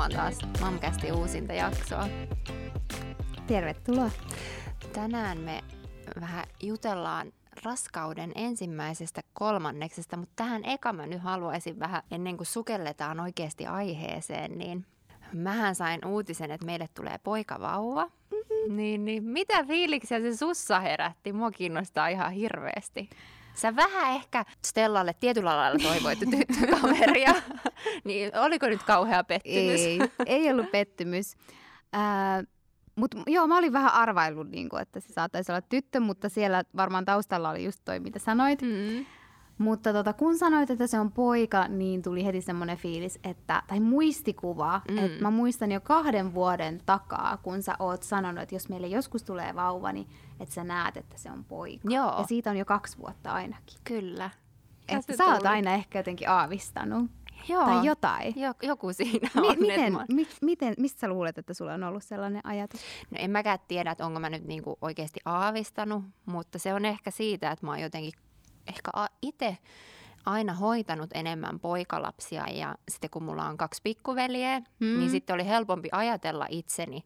kuuntelemaan taas Mamkästi uusinta jaksoa. Tervetuloa. Tänään me vähän jutellaan raskauden ensimmäisestä kolmanneksesta, mutta tähän eka mä nyt haluaisin vähän, ennen kuin sukelletaan oikeasti aiheeseen, niin mähän sain uutisen, että meille tulee poikavauva. Mm-hmm. Niin, niin mitä fiiliksiä se sussa herätti? Mua kiinnostaa ihan hirveästi. Sä vähän ehkä Stellalle tietyllä lailla toivoit tyttökaveria, niin oliko nyt kauhea pettymys? Ei, ei ollut pettymys. Äh, mutta joo, mä olin vähän arvaillut, niin kuin, että se saattaisi olla tyttö, mutta siellä varmaan taustalla oli just toi, mitä sanoit. Mm. Mutta tota, kun sanoit, että se on poika, niin tuli heti semmoinen fiilis, että, tai muistikuva, mm. että mä muistan jo kahden vuoden takaa, kun sä oot sanonut, että jos meille joskus tulee vauva, niin että sä näet, että se on poika. Joo. Ja siitä on jo kaksi vuotta ainakin. Kyllä. Että sä oot aina ehkä jotenkin aavistanut. Joo. Tai jotain. Jo, joku siinä on. Mi- miten, mi- miten, mistä sä luulet, että sulla on ollut sellainen ajatus? No en mäkään tiedä, että onko mä nyt niinku oikeasti aavistanut, mutta se on ehkä siitä, että mä oon jotenkin ehkä itse aina hoitanut enemmän poikalapsia ja sitten kun mulla on kaksi pikkuveliä, mm. niin sitten oli helpompi ajatella itseni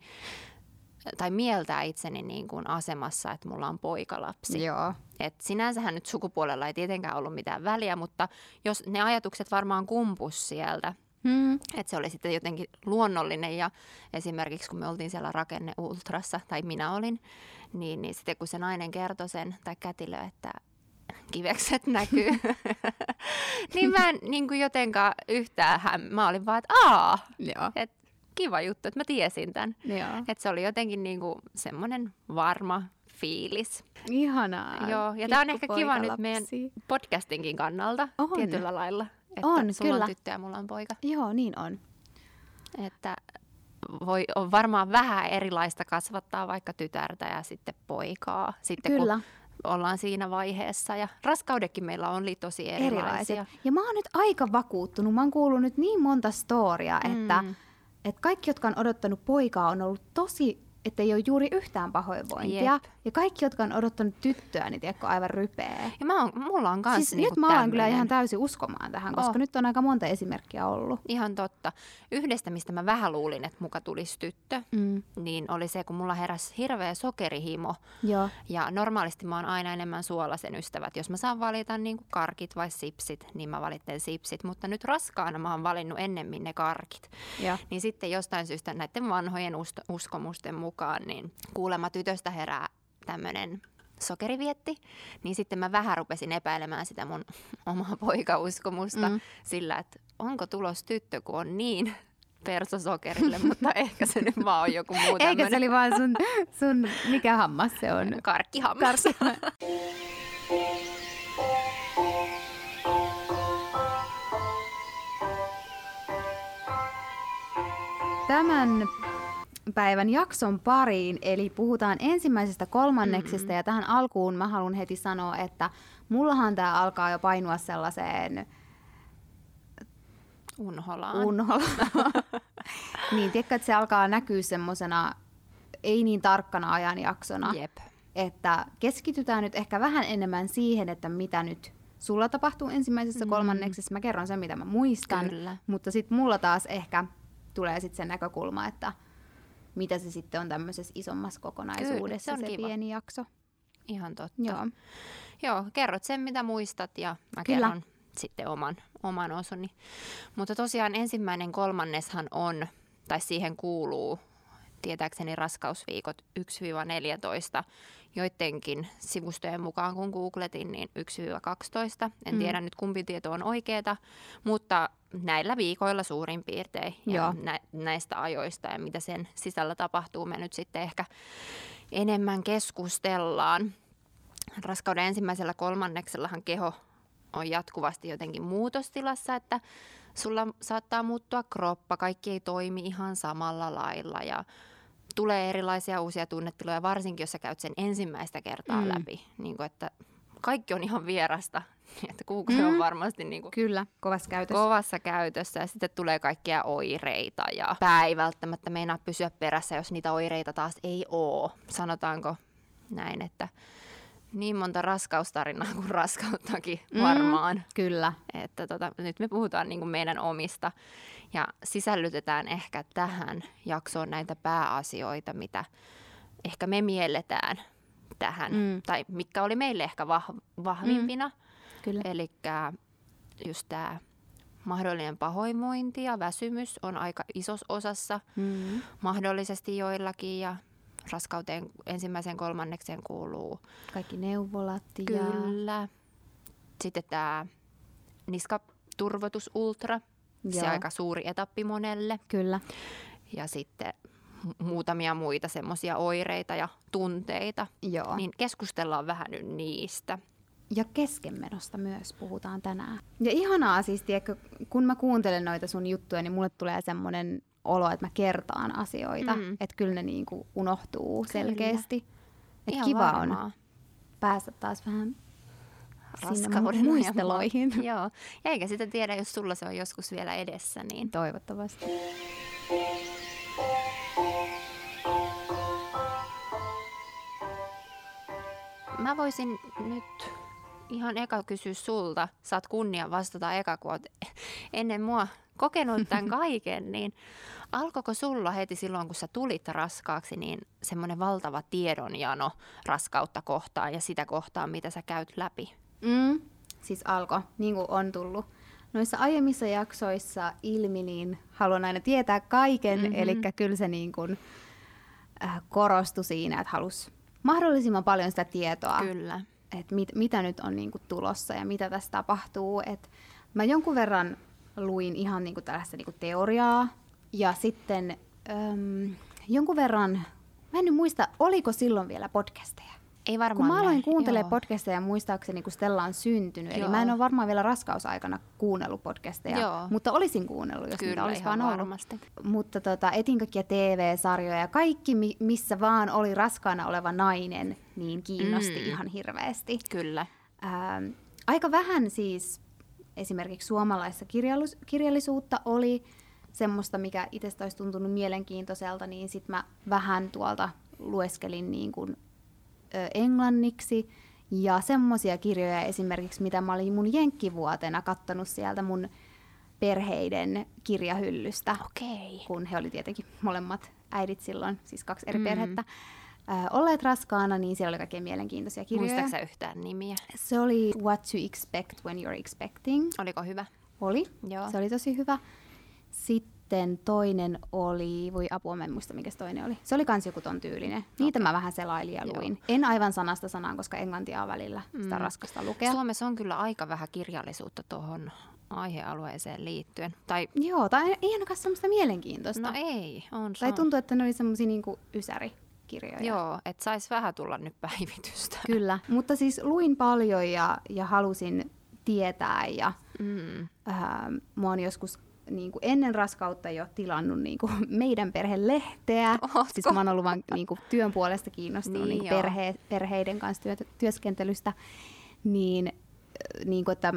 tai mieltää itseni niin kuin asemassa, että mulla on poikalapsi. Joo. Et sinänsähän nyt sukupuolella ei tietenkään ollut mitään väliä, mutta jos ne ajatukset varmaan kumpus sieltä, Hmm. Että se oli sitten jotenkin luonnollinen ja esimerkiksi kun me oltiin siellä rakenne ultrassa, tai minä olin, niin, niin sitten kun se nainen kertoi sen, tai kätilö, että kivekset näkyy, niin mä en niin kuin jotenkaan yhtään, häm... mä olin vaan, että aa, Joo. Et kiva juttu, että mä tiesin tämän. Että se oli jotenkin niin kuin semmoinen varma fiilis. Ihanaa. Joo, ja tämä on ehkä kiva nyt meidän podcastinkin kannalta on. tietyllä lailla. Että on, sulla kyllä. on tyttö ja mulla on poika. Joo, niin on. Että voi, on varmaan vähän erilaista kasvattaa vaikka tytärtä ja sitten poikaa. Sitten Kyllä. kun ollaan siinä vaiheessa ja raskaudekin meillä on tosi erilaisia. Erilaiset. Ja mä oon nyt aika vakuuttunut. Mä oon kuullut nyt niin monta storia, mm. että, että kaikki, jotka on odottanut poikaa, on ollut tosi että ei ole juuri yhtään pahoinvointia. Jep. Ja kaikki, jotka on odottanut tyttöä, niin tiedätkö, aivan rypeä. Ja mä oon, mulla on kanssa siis niinku nyt mä oon kyllä ihan täysin uskomaan tähän, koska oh. nyt on aika monta esimerkkiä ollut. Ihan totta. Yhdestä, mistä mä vähän luulin, että muka tulisi tyttö, mm. niin oli se, kun mulla heräsi hirveä sokerihimo. Joo. Ja normaalisti mä oon aina enemmän suolasen ystävät. Jos mä saan valita niin kuin karkit vai sipsit, niin mä valitten sipsit. Mutta nyt raskaana mä oon valinnut ennemmin ne karkit. Ja. Niin sitten jostain syystä näiden vanhojen uskomusten mukaan mukaan, niin kuulemma tytöstä herää tämmöinen sokerivietti, niin sitten mä vähän rupesin epäilemään sitä mun omaa poikauskomusta mm. sillä, että onko tulos tyttö, kun on niin persosokerille, mutta ehkä se nyt vaan on joku muu tämmönen. Eikä se oli vaan sun, sun mikä hammas se on? Karkkihammas. Karkki. Tämän päivän jakson pariin, eli puhutaan ensimmäisestä kolmanneksesta mm-hmm. ja tähän alkuun mä haluan heti sanoa, että mullahan tämä alkaa jo painua sellaiseen unholaan. unholaan. niin, tiedätkö, että se alkaa näkyä semmoisena ei niin tarkkana ajanjaksona. Jep. Että keskitytään nyt ehkä vähän enemmän siihen, että mitä nyt sulla tapahtuu ensimmäisessä mm. kolmanneksessa. Mä kerron sen, mitä mä muistan. Kyllä. Mutta sitten mulla taas ehkä tulee sitten se näkökulma, että mitä se sitten on tämmöisessä isommassa kokonaisuudessa Kyllä, se, se pieni jakso. Ihan totta. Joo. Joo, kerrot sen mitä muistat ja mä Kyllä. kerron sitten oman, oman osoni. Mutta tosiaan ensimmäinen kolmanneshan on, tai siihen kuuluu tietääkseni raskausviikot 1-14, joidenkin sivustojen mukaan kun googletin, niin 1-12. En mm. tiedä nyt kumpi tieto on oikeeta, mutta näillä viikoilla suurin piirtein ja nä- näistä ajoista ja mitä sen sisällä tapahtuu, me nyt sitten ehkä enemmän keskustellaan. Raskauden ensimmäisellä kolmanneksellahan keho on jatkuvasti jotenkin muutostilassa, että sulla saattaa muuttua kroppa, kaikki ei toimi ihan samalla lailla ja tulee erilaisia uusia tunnetiloja, varsinkin jos sä käyt sen ensimmäistä kertaa mm. läpi. Niin kuin, että kaikki on ihan vierasta, että Google mm. on varmasti niin kuin Kyllä, kovassa käytössä. kovassa käytössä ja sitten tulee kaikkia oireita ja pää ei välttämättä meinaa pysyä perässä, jos niitä oireita taas ei ole. Sanotaanko näin, että niin monta raskaustarinaa kuin raskauttakin mm, varmaan. Kyllä. Että tota, nyt me puhutaan niin kuin meidän omista ja sisällytetään ehkä tähän jaksoon näitä pääasioita, mitä ehkä me mielletään tähän, mm. tai mikä oli meille ehkä vah- vahvimpina. Mm. Eli just tämä mahdollinen pahoinvointi ja väsymys on aika isossa osassa, mm. mahdollisesti joillakin ja raskauteen ensimmäiseen kolmannekseen kuuluu. Kaikki neuvolat ja... Kyllä. Sitten tämä niskaturvotus ultra, Joo. se aika suuri etappi monelle. Kyllä. Ja sitten muutamia muita semmoisia oireita ja tunteita. Joo. Niin keskustellaan vähän nyt niistä. Ja keskenmenosta myös puhutaan tänään. Ja ihanaa siis, tiedätkö, kun mä kuuntelen noita sun juttuja, niin mulle tulee semmoinen olo, että mä kertaan asioita. Mm. Että kyllä ne niinku unohtuu kyllä. selkeästi. Että kiva varmaa. on päästä taas vähän raskauden muisteloihin. Joo, ja eikä sitä tiedä, jos sulla se on joskus vielä edessä. Niin... Toivottavasti. Mä voisin nyt ihan eka kysyä sulta. Saat kunnia vastata eka, kun oot ennen mua kokenut tämän kaiken, niin alkoiko sulla heti silloin, kun sä tulit raskaaksi, niin semmoinen valtava tiedonjano raskautta kohtaan ja sitä kohtaan, mitä sä käyt läpi? Mm, siis alko, niin kuin on tullut noissa aiemmissa jaksoissa ilmi, niin haluan aina tietää kaiken, mm-hmm. eli kyllä se niin kuin, äh, korostui siinä, että halus mahdollisimman paljon sitä tietoa. Kyllä. Että mit, mitä nyt on niin kuin tulossa ja mitä tässä tapahtuu. Et mä jonkun verran luin ihan niin kuin tällaista niin kuin teoriaa ja sitten äm, jonkun verran, mä en nyt muista, oliko silloin vielä podcasteja. Ei varmaan Kun mä aloin kuuntelemaan podcasteja muistaakseni, kun Stella on syntynyt. Joo. Eli mä en ole varmaan vielä raskausaikana kuunnellut podcasteja, Joo. mutta olisin kuunnellut, jos Kyllä, niitä olisi vaan varmasti. ollut. Mutta tota, etin kaikkia TV-sarjoja ja kaikki, missä vaan oli raskaana oleva nainen, niin kiinnosti mm. ihan hirveästi. Kyllä. Ähm, aika vähän siis esimerkiksi suomalaista kirjallisuutta oli semmoista, mikä itsestä olisi tuntunut mielenkiintoiselta, niin sitten mä vähän tuolta lueskelin niin kuin englanniksi ja semmoisia kirjoja esimerkiksi, mitä mä olin mun jenkkivuotena kattonut sieltä mun perheiden kirjahyllystä. Okay. Kun he oli tietenkin molemmat äidit silloin, siis kaksi eri mm. perhettä, äh, olleet raskaana, niin siellä oli kaikkein mielenkiintoisia kirjoja. Muistaaksä yhtään nimiä? Se oli What to Expect When You're Expecting. Oliko hyvä? Oli. Joo. Se oli tosi hyvä. Sitten sitten toinen oli, voi apua, mä en muista mikä toinen oli. Se oli kans joku ton tyylinen. Niitä okay. mä vähän selailin ja luin. Joo. En aivan sanasta sanaan, koska englantia on välillä sitä mm. raskasta lukea. Suomessa on kyllä aika vähän kirjallisuutta tuohon aihealueeseen liittyen. Tai... Joo, tai ei ainakaan semmoista mielenkiintoista. No ei, on Tai tuntuu, että ne oli semmoisia niinku ysäri. Kirjoja. Joo, että saisi vähän tulla nyt päivitystä. Kyllä, mutta siis luin paljon ja, ja halusin tietää ja mm. äh, mä oon joskus niin kuin ennen raskautta jo tilannut niin kuin meidän perhelehteä. Ootko? Siis mä oon ollut vaan niin kuin työn puolesta kiinnostunut niin, niin perhe, perheiden kanssa työ, työskentelystä. Niin, niin kuin, että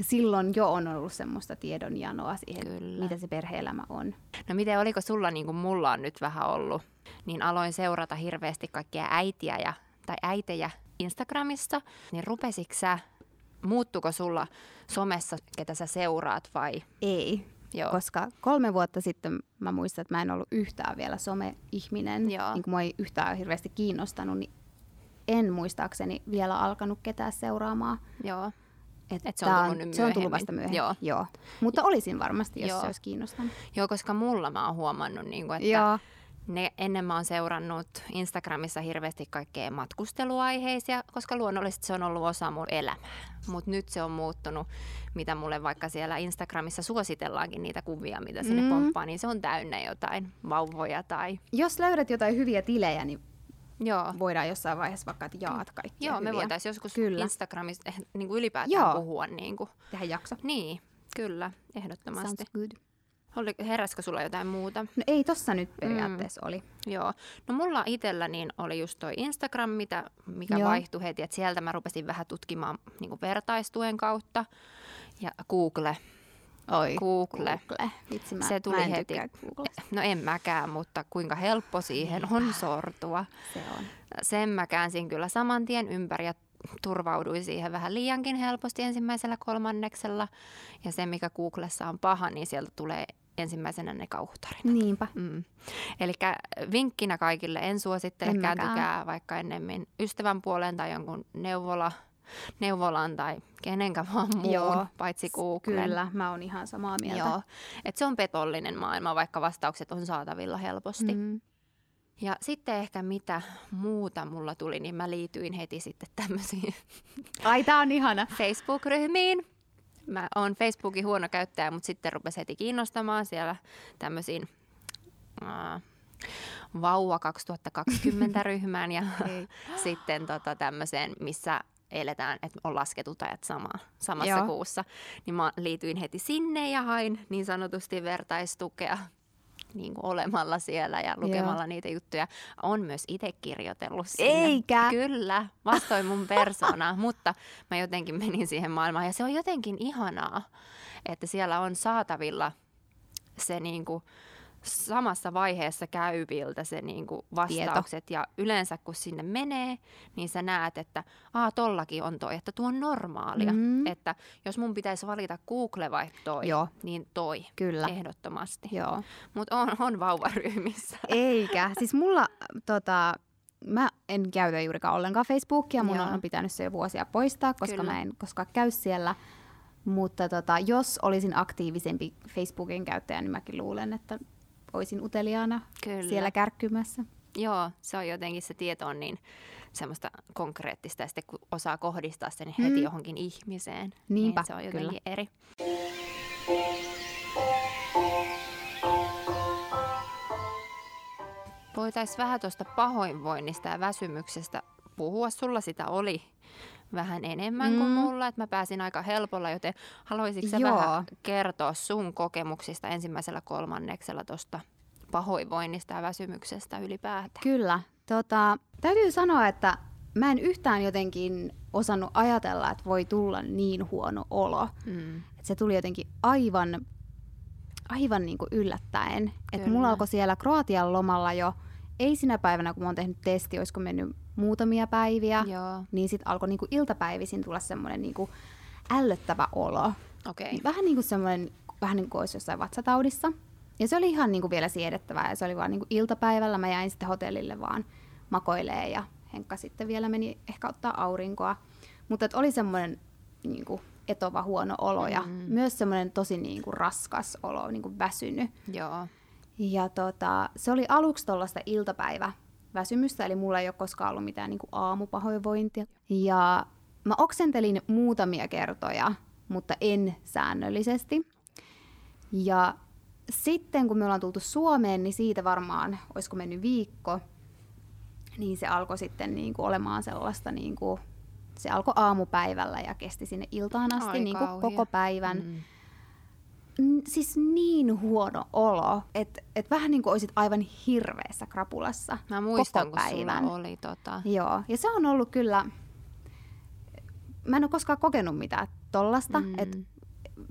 silloin jo on ollut semmoista tiedonjanoa siihen, Kyllä. mitä se perheelämä on. No miten, oliko sulla niin kuin mulla on nyt vähän ollut, niin aloin seurata hirveästi kaikkia äitiä ja, tai äitejä Instagramissa, niin rupesitko sä, muuttuko sulla somessa, ketä sä seuraat vai? Ei. Joo. Koska kolme vuotta sitten mä muistan, että mä en ollut yhtään vielä some-ihminen, Joo. niin kuin mua ei yhtään hirveästi kiinnostanut, niin en muistaakseni vielä alkanut ketään seuraamaan. Joo. Että Et se, on tullut nyt se on tullut vasta myöhemmin. Joo. Joo. Mutta olisin varmasti, jos Joo. se olisi kiinnostanut. Joo, koska mulla mä oon huomannut, niin kuin, että Joo. Ne, ennen mä oon seurannut Instagramissa hirveästi kaikkea matkusteluaiheisia, koska luonnollisesti se on ollut osa mun elämää. Mutta nyt se on muuttunut, mitä mulle vaikka siellä Instagramissa suositellaankin niitä kuvia, mitä sinne mm. pomppaa, niin se on täynnä jotain vauvoja tai... Jos löydät jotain hyviä tilejä, niin Joo. voidaan jossain vaiheessa vaikka, että jaat kaikki. Joo, hyviä. me voitaisiin joskus kyllä. Instagramissa eh, niin kuin ylipäätään Joo. puhua. Niin kuin. Tehdä jakso. Niin, kyllä, ehdottomasti. Sounds good. Oli, heräskö sulla jotain muuta? No ei tossa nyt periaatteessa mm. oli. Joo. No mulla itsellä niin oli just toi Instagram, mitä, mikä Joo. vaihtui heti. Et sieltä mä rupesin vähän tutkimaan niin vertaistuen kautta. Ja Google. Oi, Google. Google. Vitsi, mä, se tuli mä en heti. No en mäkään, mutta kuinka helppo siihen on sortua. Se on. Sen mä käänsin kyllä saman tien ympäri ja turvauduin siihen vähän liiankin helposti ensimmäisellä kolmanneksella. Ja se, mikä Googlessa on paha, niin sieltä tulee ensimmäisenä ne kauhutarinat. Niinpä. Mm. Eli vinkkinä kaikille en suosittele, en kääntykää vaikka ennemmin ystävän puoleen tai jonkun neuvola, neuvolan tai kenenkä vaan muun, Joo, paitsi Googlen. Kyllä, mä oon ihan samaa mieltä. Joo, Et se on petollinen maailma, vaikka vastaukset on saatavilla helposti. Mm. Ja sitten ehkä mitä muuta mulla tuli, niin mä liityin heti sitten tämmöisiin Ai, tää on ihana. Facebook-ryhmiin. Mä oon Facebookin huono käyttäjä, mutta sitten rupesi heti kiinnostamaan siellä tämmöisiin uh, Vauva 2020 ryhmään ja sitten tota tämmöiseen, missä eletään, että on lasketut ajat sama, samassa Joo. kuussa. Niin mä liityin heti sinne ja hain niin sanotusti vertaistukea niin kuin olemalla siellä ja lukemalla Joo. niitä juttuja. On myös itse kirjoitellut sinne. Eikä? Kyllä, vastoin mun persoonaa, mutta mä jotenkin menin siihen maailmaan ja se on jotenkin ihanaa, että siellä on saatavilla se niin kuin, samassa vaiheessa käyviltä se niin kuin vastaukset. Tieto. Ja yleensä kun sinne menee, niin sä näet, että aa tollakin on toi, että tuo on normaalia. Mm. Että jos mun pitäisi valita Google vai toi, Joo. niin toi. Kyllä. Ehdottomasti. Joo. Mutta on, on vauvaryhmissä. Eikä. Siis mulla tota, mä en käytä juurikaan ollenkaan Facebookia. Mun Joo. on pitänyt se jo vuosia poistaa, koska Kyllä. mä en koskaan käy siellä. Mutta tota, jos olisin aktiivisempi Facebookin käyttäjä, niin mäkin luulen, että olisin uteliaana Kyllä. siellä kärkkymässä. Joo, se on jotenkin se tieto on niin semmoista konkreettista ja sitten kun osaa kohdistaa sen heti mm. johonkin ihmiseen, niin Niinpä, niin se on jotenkin kyllä. eri. Voitaisiin vähän tuosta pahoinvoinnista ja väsymyksestä puhua. Sulla sitä oli vähän enemmän mm. kuin mulla, että mä pääsin aika helpolla, joten haluaisitko vähän kertoa sun kokemuksista ensimmäisellä kolmanneksella tuosta pahoinvoinnista ja väsymyksestä ylipäätään? Kyllä. Tota, täytyy sanoa, että mä en yhtään jotenkin osannut ajatella, että voi tulla niin huono olo. Mm. Et se tuli jotenkin aivan, aivan niin kuin yllättäen. Että mulla alkoi siellä Kroatian lomalla jo, ei sinä päivänä, kun mä oon tehnyt testi, olisiko mennyt muutamia päiviä, Joo. niin sitten alkoi niinku iltapäivisin tulla semmoinen niinku ällöttävä olo. Okay. Niin vähän niin kuin semmoinen, vähän niin kuin olisi jossain vatsataudissa. Ja se oli ihan niin kuin vielä siedettävää ja se oli vaan niin kuin iltapäivällä. Mä jäin sitten hotellille vaan makoilee ja Henkka sitten vielä meni ehkä ottaa aurinkoa. Mutta oli semmoinen niin kuin etova huono olo ja mm. myös semmoinen tosi niin kuin raskas olo, niin kuin väsynyt. Joo. Ja tota, se oli aluksi tuollaista iltapäivä väsymystä, eli mulla ei ole koskaan ollut mitään niin kuin aamupahoinvointia. Ja mä oksentelin muutamia kertoja, mutta en säännöllisesti. Ja sitten kun me ollaan tultu Suomeen, niin siitä varmaan, olisiko mennyt viikko, niin se alkoi sitten niin kuin olemaan sellaista, niin kuin, se alkoi aamupäivällä ja kesti sinne iltaan asti niin kuin koko päivän. Mm siis niin huono olo, että et vähän niin kuin olisit aivan hirveässä krapulassa Mä muistan, koko päivän. kun oli tota... Joo, ja se on ollut kyllä, mä en ole koskaan kokenut mitään tollasta, mm. että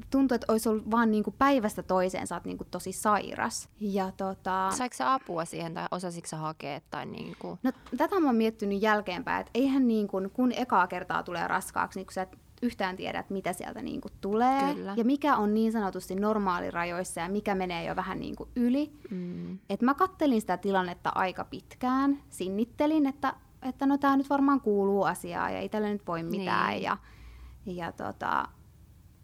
tuntuu, että olisi ollut vaan niin kuin päivästä toiseen, sä oot niin kuin tosi sairas. Ja tota... Saiko sä apua siihen tai osasitko sä hakea? Tai niin kuin... No, tätä mä oon miettinyt jälkeenpäin, että eihän niin kuin, kun ekaa kertaa tulee raskaaksi, niin kun sä et yhtään tiedä, että mitä sieltä niin kuin tulee Kyllä. ja mikä on niin sanotusti normaalirajoissa ja mikä menee jo vähän niin kuin yli. Mm. Et mä kattelin sitä tilannetta aika pitkään, sinnittelin, että, että no tämä nyt varmaan kuuluu asiaan ja ei tälle nyt voi mitään. Niin. Ja, ja tota,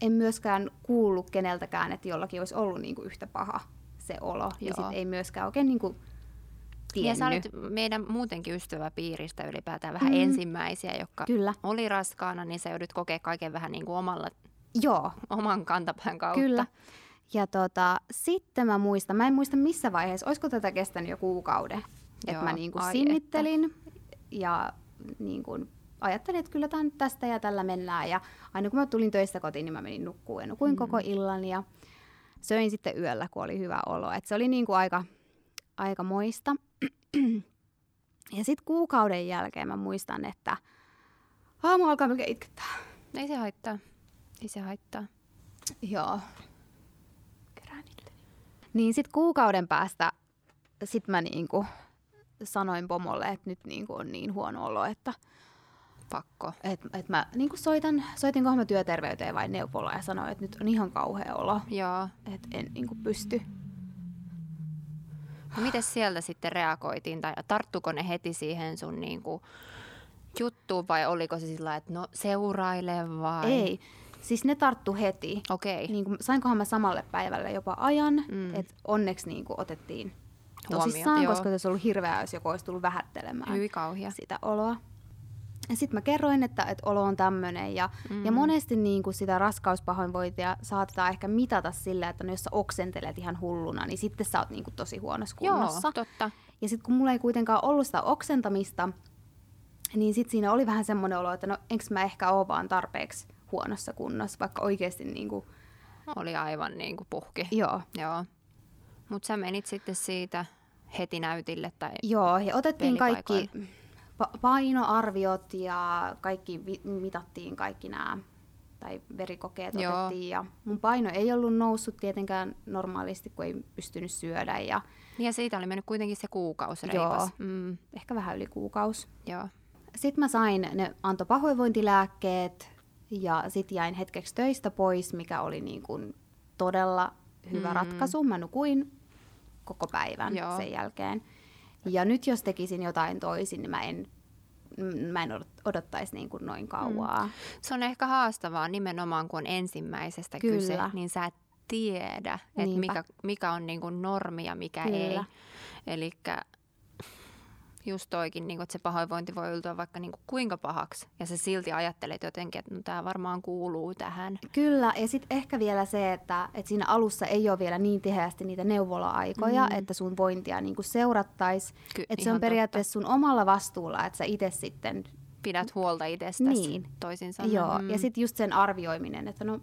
en myöskään kuullut keneltäkään, että jollakin olisi ollut niin kuin yhtä paha se olo. Joo. Ja sit ei myöskään oikein niin kuin tiennyt. Ja sä olit meidän muutenkin ystäväpiiristä ylipäätään vähän mm. ensimmäisiä, jotka Kyllä. oli raskaana, niin sä joudut kokea kaiken vähän niin kuin omalla, Joo. oman kantapään kautta. Kyllä. Ja tota, sitten mä muistan, mä en muista missä vaiheessa, olisiko tätä kestänyt jo kuukauden, että mä niin kuin sinnittelin että. ja niin kuin ajattelin, että kyllä tämän tästä ja tällä mennään. Ja aina kun mä tulin töistä kotiin, niin mä menin nukkuun ja nukuin mm. koko illan ja söin sitten yöllä, kun oli hyvä olo. Et se oli niin kuin aika, aika moista. Ja sitten kuukauden jälkeen mä muistan, että aamu alkaa melkein itkettää. Ei se haittaa. Ei se haittaa. Joo. Kerään Niin sitten kuukauden päästä sit mä niinku sanoin pomolle, että nyt niinku on niin huono olo, että Pakko. Et, et mä niin soitan, soitinkohan mä työterveyteen vai neuvolaan ja sanoin, että nyt on ihan kauhea olo. Joo. Että en niin pysty. No miten sieltä sitten reagoitiin tai tarttuko ne heti siihen sun niin kuin juttuun vai oliko se sillä että no seuraile vai? Ei. Siis ne tarttu heti. Okei. Okay. Niin kuin, sainkohan mä samalle päivälle jopa ajan, mm. että onneksi niin kuin, otettiin tosissaan, Huomio, koska se olisi ollut hirveää, jos joku olisi tullut vähättelemään Hyi kauhia. sitä oloa. Sitten mä kerroin, että, että olo on tämmöinen. Ja, mm. ja monesti niin kuin sitä raskauspahoinvointia saatetaan ehkä mitata sillä, että no, jos sä oksentelet ihan hulluna, niin sitten sä oot niin kuin tosi huonossa kunnossa. Joo, totta. Ja sitten kun mulla ei kuitenkaan ollut sitä oksentamista, niin sitten siinä oli vähän semmoinen olo, että no enkö mä ehkä ole vaan tarpeeksi huonossa kunnossa, vaikka oikeasti niin kuin... Oli aivan niin kuin puhki. Joo. Joo. Mutta sä menit sitten siitä heti näytille tai Joo, ja otettiin kaikki painoarviot ja kaikki mitattiin kaikki nämä tai verikokeet Joo. otettiin ja mun paino ei ollut noussut tietenkään normaalisti, kun ei pystynyt syödä. Ja, ja siitä oli mennyt kuitenkin se kuukausi reipas. Joo, mm. ehkä vähän yli kuukausi. Joo. Sitten mä sain, ne antoi pahoinvointilääkkeet ja sitten jäin hetkeksi töistä pois, mikä oli niin kuin todella hyvä mm. ratkaisu. Mä nukuin koko päivän Joo. sen jälkeen. Ja nyt jos tekisin jotain toisin, niin mä en, mä en odottaisi niin kuin noin kauaa. Mm. Se on ehkä haastavaa nimenomaan, kun on ensimmäisestä Kyllä. kyse, niin sä et tiedä, että mikä, mikä on niin kuin normi ja mikä Kyllä. ei. Eli just toikin, niin kuin, että se pahoinvointi voi yltyä vaikka niin kuin kuinka pahaksi, ja sä silti ajattelet jotenkin, että no, tämä varmaan kuuluu tähän. Kyllä, ja sitten ehkä vielä se, että, että siinä alussa ei ole vielä niin tiheästi niitä neuvola-aikoja, mm. että sun vointia niin kuin seurattaisiin. Että se on periaatteessa totta. sun omalla vastuulla, että sä itse sitten... Pidät huolta itsestäsi, niin. toisin sanoen. Joo, mm. ja sitten just sen arvioiminen, että no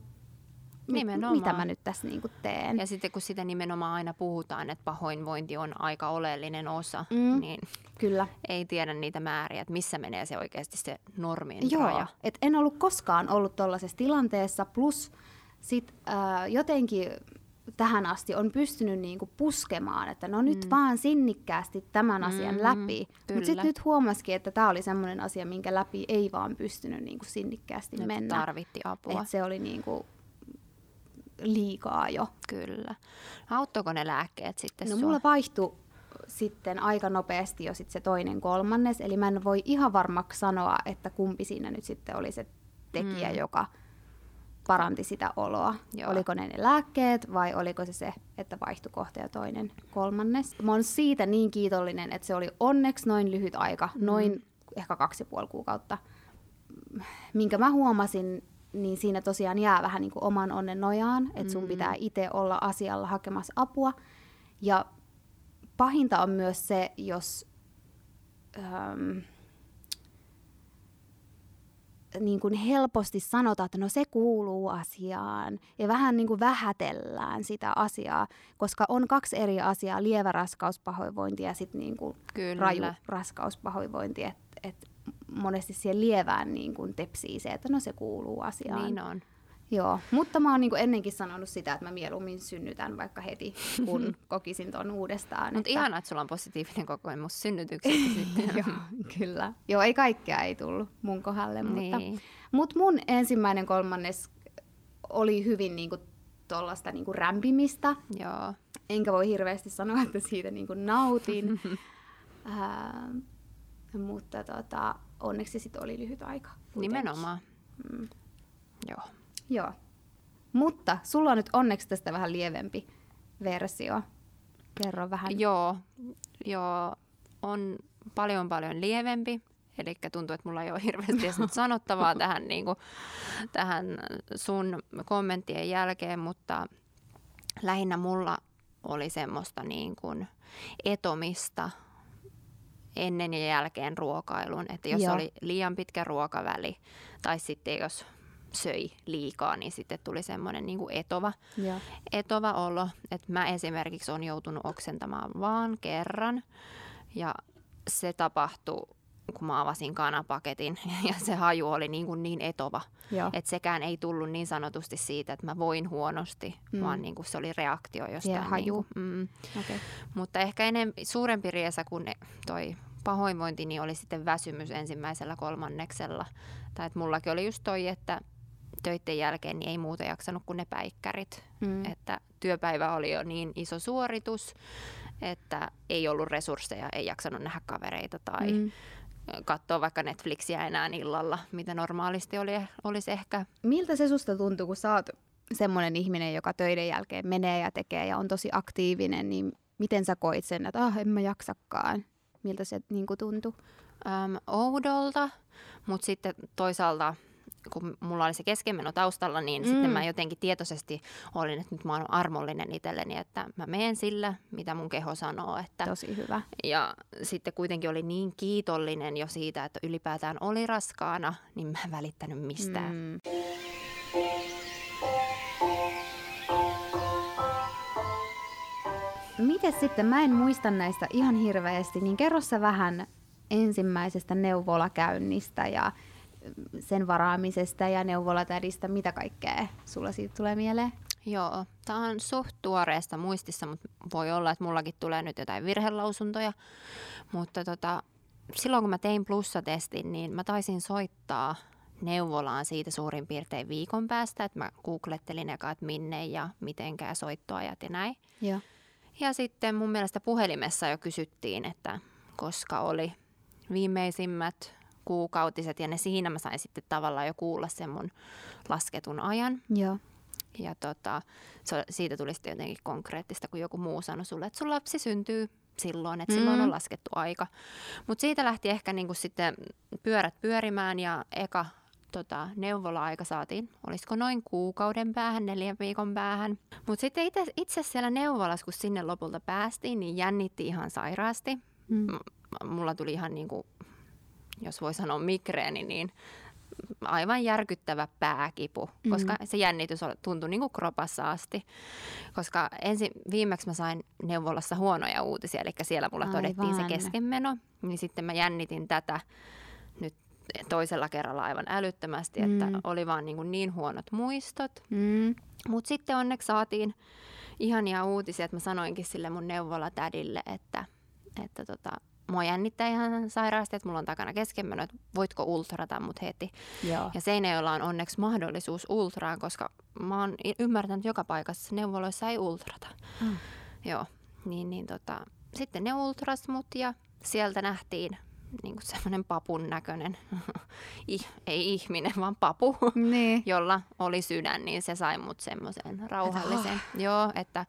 Nimenomaan. mitä mä nyt tässä niin kuin teen. Ja sitten kun sitä nimenomaan aina puhutaan, että pahoinvointi on aika oleellinen osa, mm, niin kyllä. ei tiedä niitä määriä, että missä menee se oikeasti se normien Joo, raja. Et en ollut koskaan ollut tuollaisessa tilanteessa, plus sit, äh, jotenkin tähän asti on pystynyt niinku puskemaan, että no nyt mm. vaan sinnikkäästi tämän asian mm, läpi. Mutta sitten nyt huomasikin, että tämä oli sellainen asia, minkä läpi ei vaan pystynyt niinku sinnikkäästi nyt mennä. tarvitti apua. Et se oli niinku liikaa jo. Kyllä. Auttoiko ne lääkkeet sitten No sua? mulla vaihtui sitten aika nopeasti jo sit se toinen kolmannes, eli mä en voi ihan varmaksi sanoa, että kumpi siinä nyt sitten oli se tekijä, mm. joka paranti sitä oloa. Joo. Oliko ne ne lääkkeet vai oliko se se, että vaihtui kohta ja toinen kolmannes. Mä oon siitä niin kiitollinen, että se oli onneksi noin lyhyt aika, mm. noin ehkä kaksi ja puoli kuukautta, minkä mä huomasin niin siinä tosiaan jää vähän niin kuin oman onnen nojaan, että sun mm. pitää itse olla asialla hakemassa apua. Ja pahinta on myös se, jos ähm, niin kuin helposti sanotaan, että no se kuuluu asiaan ja vähän niin kuin vähätellään sitä asiaa, koska on kaksi eri asiaa, lievä raskauspahoinvointi ja sitten niin kuin raju raskauspahoinvointi. Että et monesti siihen lievään niin kuin tepsii se, että no se kuuluu asiaan. Niin on. Joo, mutta mä oon niin ennenkin sanonut sitä, että mä mieluummin synnytän vaikka heti, kun kokisin ton uudestaan. Mutta että... ihanaa, että sulla on positiivinen kokemus synnytyksestä sitten. Joo, kyllä. Joo, ei kaikkea ei tullut mun kohdalle, niin. mutta, mutta mun ensimmäinen kolmannes oli hyvin niin kuin tuollaista niin kuin rämpimistä. Joo. Enkä voi hirveästi sanoa, että siitä niin kuin nautin. äh, mutta tota, onneksi se sitten oli lyhyt aika. Kuitenkin. Nimenomaan. Mm. Joo. Joo. Mutta sulla on nyt onneksi tästä vähän lievempi versio. Kerro vähän. Joo, joo on paljon paljon lievempi. Eli tuntuu, että mulla ei ole hirveästi edes nyt sanottavaa tähän, niin kuin, tähän sun kommenttien jälkeen, mutta lähinnä mulla oli semmoista niin kuin etomista ennen ja jälkeen ruokailun. Että jos Joo. oli liian pitkä ruokaväli tai sitten jos söi liikaa, niin sitten tuli semmoinen niin etova, Joo. etova olo. Että mä esimerkiksi on joutunut oksentamaan vaan kerran ja se tapahtui kun mä avasin kanapaketin ja se haju oli niin, kuin niin etova. Että sekään ei tullut niin sanotusti siitä, että mä voin huonosti, mm. vaan niin kuin se oli reaktio jostain. Ja haju. Niin kuin, mm. okay. Mutta ehkä enem, suurempi riesa kuin toi pahoinvointini oli sitten väsymys ensimmäisellä kolmanneksella. Tai että mullakin oli just toi, että töiden jälkeen niin ei muuta jaksanut kuin ne päikkärit. Mm. Että työpäivä oli jo niin iso suoritus, että ei ollut resursseja, ei jaksanut nähdä kavereita tai mm. Katsoa vaikka Netflixiä enää illalla, mitä normaalisti oli, olisi ehkä. Miltä se susta tuntuu, kun sä oot semmoinen ihminen, joka töiden jälkeen menee ja tekee ja on tosi aktiivinen, niin miten sä koit sen, että ah, en mä jaksakaan? Miltä se niin tuntui? Öm, oudolta, mutta sitten toisaalta kun mulla oli se keskenmeno taustalla, niin mm. sitten mä jotenkin tietoisesti olin, että nyt mä oon armollinen itselleni, että mä menen sillä, mitä mun keho sanoo. Että, Tosi hyvä. Ja sitten kuitenkin oli niin kiitollinen jo siitä, että ylipäätään oli raskaana, niin mä en välittänyt mistään. Mm. Miten sitten, mä en muista näistä ihan hirveästi, niin kerro sä vähän ensimmäisestä neuvolakäynnistä ja sen varaamisesta ja neuvolatädistä, mitä kaikkea sulla siitä tulee mieleen? Joo, tämä on suht tuoreesta muistissa, mutta voi olla, että mullakin tulee nyt jotain virhelausuntoja. Mutta tota, silloin kun mä tein plussatestin, niin mä taisin soittaa neuvolaan siitä suurin piirtein viikon päästä, että mä googlettelin eka, että minne ja mitenkään soittoajat ja näin. Joo. Ja sitten mun mielestä puhelimessa jo kysyttiin, että koska oli viimeisimmät kuukautiset ja ne siinä mä sain sitten tavallaan jo kuulla sen mun lasketun ajan. Joo. Ja tota, se, siitä tuli sitten jotenkin konkreettista, kun joku muu sanoi sulle, että sun lapsi syntyy silloin, että mm. silloin on laskettu aika. Mutta siitä lähti ehkä niinku sitten pyörät pyörimään ja eka tota, neuvola-aika saatiin, olisiko noin kuukauden päähän, neljän viikon päähän. Mutta sitten itse, itse siellä neuvolassa, kun sinne lopulta päästiin, niin jännitti ihan sairaasti. Mm. mulla tuli ihan niin kuin jos voi sanoa migreeni, niin aivan järkyttävä pääkipu, mm. koska se jännitys tuntui niin kuin kropassa asti. Koska ensin, viimeksi mä sain neuvolassa huonoja uutisia, eli siellä mulla aivan. todettiin se keskenmeno, niin sitten mä jännitin tätä nyt toisella kerralla aivan älyttömästi, mm. että oli vaan niin, kuin niin huonot muistot. Mm. Mutta sitten onneksi saatiin ihania uutisia, että mä sanoinkin sille mun neuvolatädille, että, että tota, mua jännittää ihan sairaasti, että mulla on takana keskenmeno, että voitko ultrata mut heti. Joo. Ja Seinäjoella on onneksi mahdollisuus ultraan, koska mä oon ymmärtänyt joka paikassa, neuvoloissa ei ultrata. Mm. Joo, niin, niin tota, sitten ne ultras mut ja sieltä nähtiin niin kuin semmoinen papun näköinen, ei ihminen, vaan papu, niin. jolla oli sydän, niin se sai mut semmoisen rauhallisen. Oh. Joo, että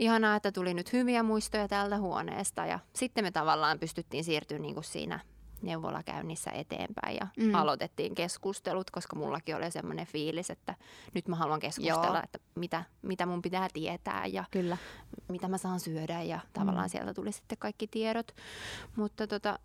ihanaa, että tuli nyt hyviä muistoja täältä huoneesta ja sitten me tavallaan pystyttiin siirtymään niin kuin siinä neuvolakäynnissä eteenpäin ja mm. aloitettiin keskustelut, koska mullakin oli semmoinen fiilis, että nyt mä haluan keskustella, Joo. että mitä, mitä mun pitää tietää ja Kyllä. mitä mä saan syödä ja tavallaan mm. sieltä tuli sitten kaikki tiedot. Mutta tota,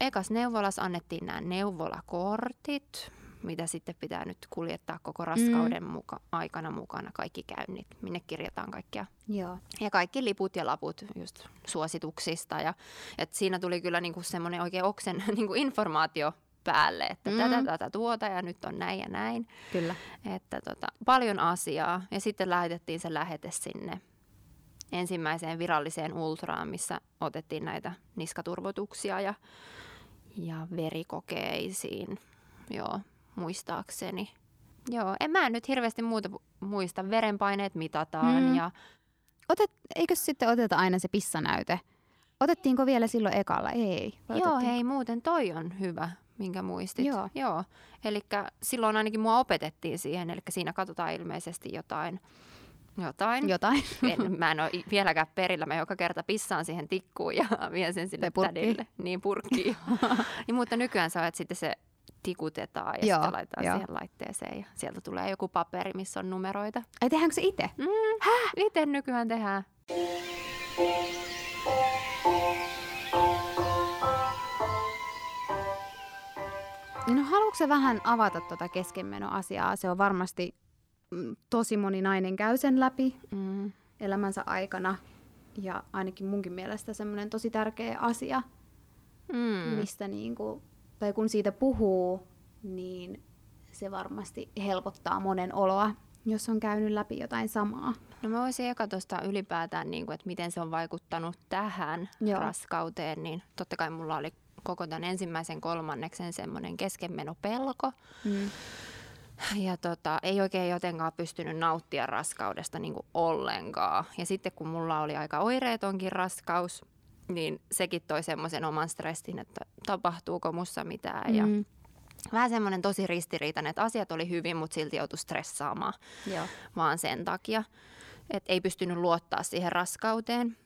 ekas neuvolas annettiin nämä neuvolakortit, mitä sitten pitää nyt kuljettaa koko raskauden mm. muka, aikana mukana, kaikki käynnit, minne kirjataan kaikkia. Joo. Ja kaikki liput ja laput just suosituksista. Ja, et siinä tuli kyllä niinku semmoinen oikein oksen niinku informaatio päälle, että mm. tätä, tätä, tuota ja nyt on näin ja näin. Kyllä. Että tota, paljon asiaa. Ja sitten lähetettiin se lähete sinne ensimmäiseen viralliseen ultraan, missä otettiin näitä niskaturvotuksia ja, ja verikokeisiin. Joo, muistaakseni. Joo, en mä nyt hirveästi muuta muista. Verenpaineet mitataan hmm. ja... Otet, eikö sitten oteta aina se pissanäyte? Otettiinko vielä silloin ekalla? Ei. Joo, hei, muuten toi on hyvä, minkä muistit. Joo. Joo. Eli silloin ainakin mua opetettiin siihen, eli siinä katsotaan ilmeisesti jotain jotain. Jotain. En, mä en ole vieläkään perillä. Mä joka kerta pissaan siihen tikkuun ja vien sen sille tädille. Niin purkkiin. niin, mutta nykyään sä oot sitten se tikutetaan ja Joo, sitten laitetaan jo. siihen laitteeseen ja sieltä tulee joku paperi, missä on numeroita. Ai tehdäänkö se itse? Mm, Häh? Itse nykyään tehdään. No haluatko vähän avata tuota keskenmenoasiaa? Se on varmasti mm, tosi moni nainen käy sen läpi mm. elämänsä aikana. Ja ainakin munkin mielestä semmoinen tosi tärkeä asia, mm. mistä niin kuin tai kun siitä puhuu, niin se varmasti helpottaa monen oloa jos on käynyt läpi jotain samaa. No mä voisin eka tuosta ylipäätään, niin kuin, että miten se on vaikuttanut tähän Joo. raskauteen, niin totta kai mulla oli koko tämän ensimmäisen kolmanneksen semmoinen keskenmenopelko. Mm. Ja tota, ei oikein jotenkaan pystynyt nauttia raskaudesta niin kuin ollenkaan. Ja sitten kun mulla oli aika oireetonkin raskaus, niin sekin toi semmoisen oman stressin, että tapahtuuko mussa mitään. Mm. Ja vähän semmoinen tosi ristiriitainen, että asiat oli hyvin, mutta silti joutui stressaamaan Joo. vaan sen takia. Että ei pystynyt luottaa siihen raskauteen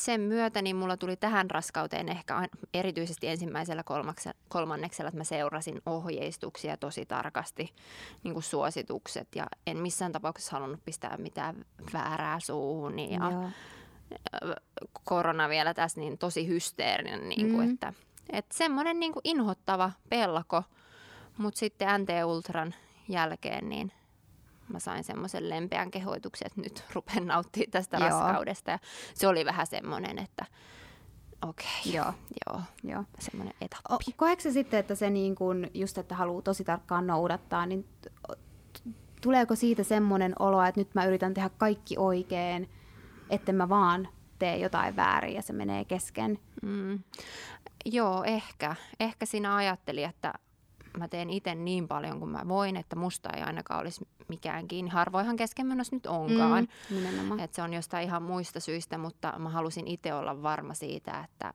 sen myötä niin mulla tuli tähän raskauteen ehkä erityisesti ensimmäisellä kolmanneksella, että mä seurasin ohjeistuksia tosi tarkasti, niin kuin suositukset ja en missään tapauksessa halunnut pistää mitään väärää suuhun ja Joo. Korona vielä tässä niin tosi hysteerinen, niin kuin, mm. että, että semmoinen niin kuin inhottava pelko, mutta sitten NT-ultran jälkeen niin – mä sain semmoisen lempeän kehoituksen, että nyt rupean nauttimaan tästä joo. raskaudesta. Ja se oli vähän semmoinen, että okei, okay, joo. joo, joo. semmoinen etappi. Koetko se sitten, että se niin kun, just, että haluaa tosi tarkkaan noudattaa, niin tuleeko siitä semmoinen olo, että nyt mä yritän tehdä kaikki oikein, että mä vaan tee jotain väärin ja se menee kesken? Mm. Joo, ehkä. Ehkä siinä ajattelin, että mä teen itse niin paljon kuin mä voin, että musta ei ainakaan olisi mikään kiinni. Harvoinhan keskenmenossa nyt onkaan. Mm, että se on jostain ihan muista syistä, mutta mä halusin itse olla varma siitä, että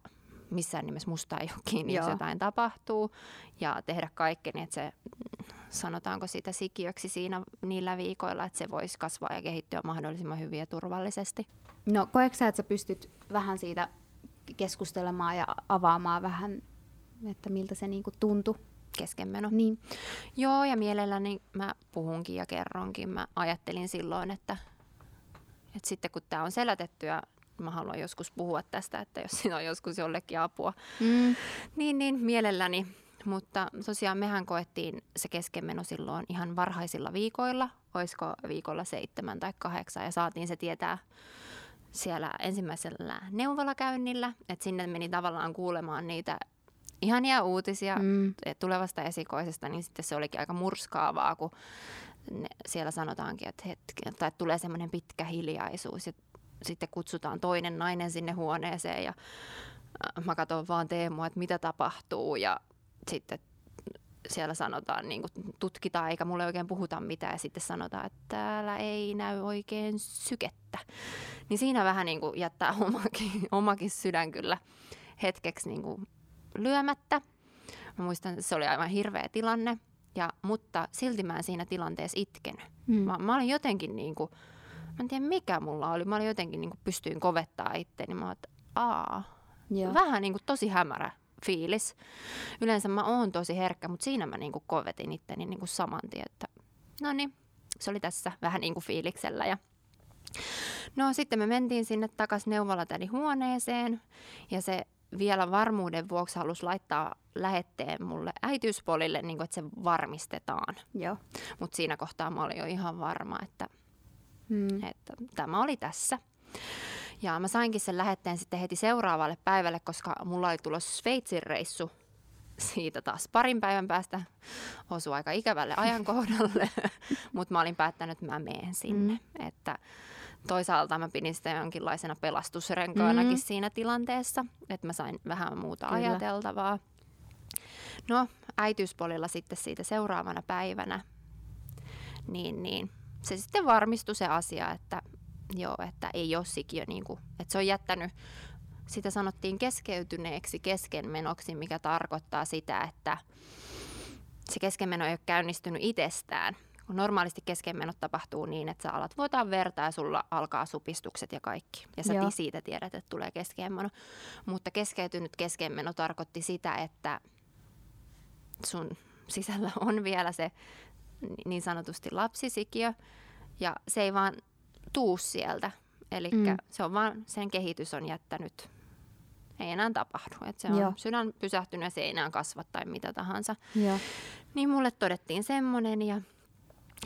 missään nimessä musta ei ole kiinni, Joo. jos jotain tapahtuu. Ja tehdä kaikkeni, että se, sanotaanko sitä sikiöksi siinä niillä viikoilla, että se voisi kasvaa ja kehittyä mahdollisimman hyvin ja turvallisesti. No koetko sä, että sä pystyt vähän siitä keskustelemaan ja avaamaan vähän, että miltä se niinku tuntui keskenmeno. Niin. Joo, ja mielelläni mä puhunkin ja kerronkin. Mä ajattelin silloin, että, että sitten kun tämä on selätetty ja mä haluan joskus puhua tästä, että jos siinä on joskus jollekin apua, mm. niin, niin mielelläni. Mutta tosiaan mehän koettiin se keskenmeno silloin ihan varhaisilla viikoilla, olisiko viikolla seitsemän tai kahdeksan, ja saatiin se tietää siellä ensimmäisellä neuvolakäynnillä, että sinne meni tavallaan kuulemaan niitä ihania uutisia mm. tulevasta esikoisesta, niin sitten se olikin aika murskaavaa, kun ne, siellä sanotaankin, että, hetki, tai tulee semmoinen pitkä hiljaisuus. Ja sitten kutsutaan toinen nainen sinne huoneeseen ja äh, mä katson vaan Teemua, että mitä tapahtuu. Ja sitten siellä sanotaan, niin kuin tutkitaan eikä mulle oikein puhuta mitään ja sitten sanotaan, että täällä ei näy oikein sykettä. Niin siinä vähän niin kuin jättää omakin, omakin sydän kyllä hetkeksi niin kuin lyömättä. Mä muistan, että se oli aivan hirveä tilanne, ja, mutta silti mä en siinä tilanteessa itkenyt. Mm. Mä, mä olin jotenkin niin kuin, mä en tiedä mikä mulla oli, mä olin jotenkin niin kuin pystyin kovettaa itteeni. Mä että aa, Joo. vähän niin kuin tosi hämärä fiilis. Yleensä mä oon tosi herkkä, mutta siinä mä niin kuin kovetin itteni niin kuin saman tien, että no niin, se oli tässä vähän niin kuin fiiliksellä ja No sitten me mentiin sinne takaisin neuvolatädin huoneeseen ja se vielä varmuuden vuoksi halusi laittaa lähetteen mulle äitiyspolille, niin kuin, että se varmistetaan. Mutta siinä kohtaa mä olin jo ihan varma, että, hmm. että tämä oli tässä. Ja mä sainkin sen lähetteen sitten heti seuraavalle päivälle, koska mulla oli tulossa Sveitsin reissu siitä taas parin päivän päästä. Osui aika ikävälle ajankohdalle, mutta mä olin päättänyt, että mä menen sinne. Mm. Että toisaalta mä pidin sitä jonkinlaisena pelastusrenkaanakin mm. siinä tilanteessa, että mä sain vähän muuta Kyllä. ajateltavaa. No, äitiyspolilla sitten siitä seuraavana päivänä, niin, niin se sitten varmistui se asia, että joo, että ei ole sikiö, niin kuin, että se on jättänyt, sitä sanottiin keskeytyneeksi keskenmenoksi, mikä tarkoittaa sitä, että se keskenmeno ei ole käynnistynyt itsestään, kun normaalisti keskenmenot tapahtuu niin, että sä alat vuotaa verta ja sulla alkaa supistukset ja kaikki. Ja sä Joo. siitä tiedät, että tulee keskenmeno. Mutta keskeytynyt keskenmeno tarkoitti sitä, että sun sisällä on vielä se niin sanotusti lapsisikiö ja se ei vaan tuu sieltä. Eli mm. se on vaan, sen kehitys on jättänyt, ei enää tapahdu. Että se on Joo. sydän pysähtynyt ja se ei enää kasva tai mitä tahansa. Joo. Niin mulle todettiin semmoinen ja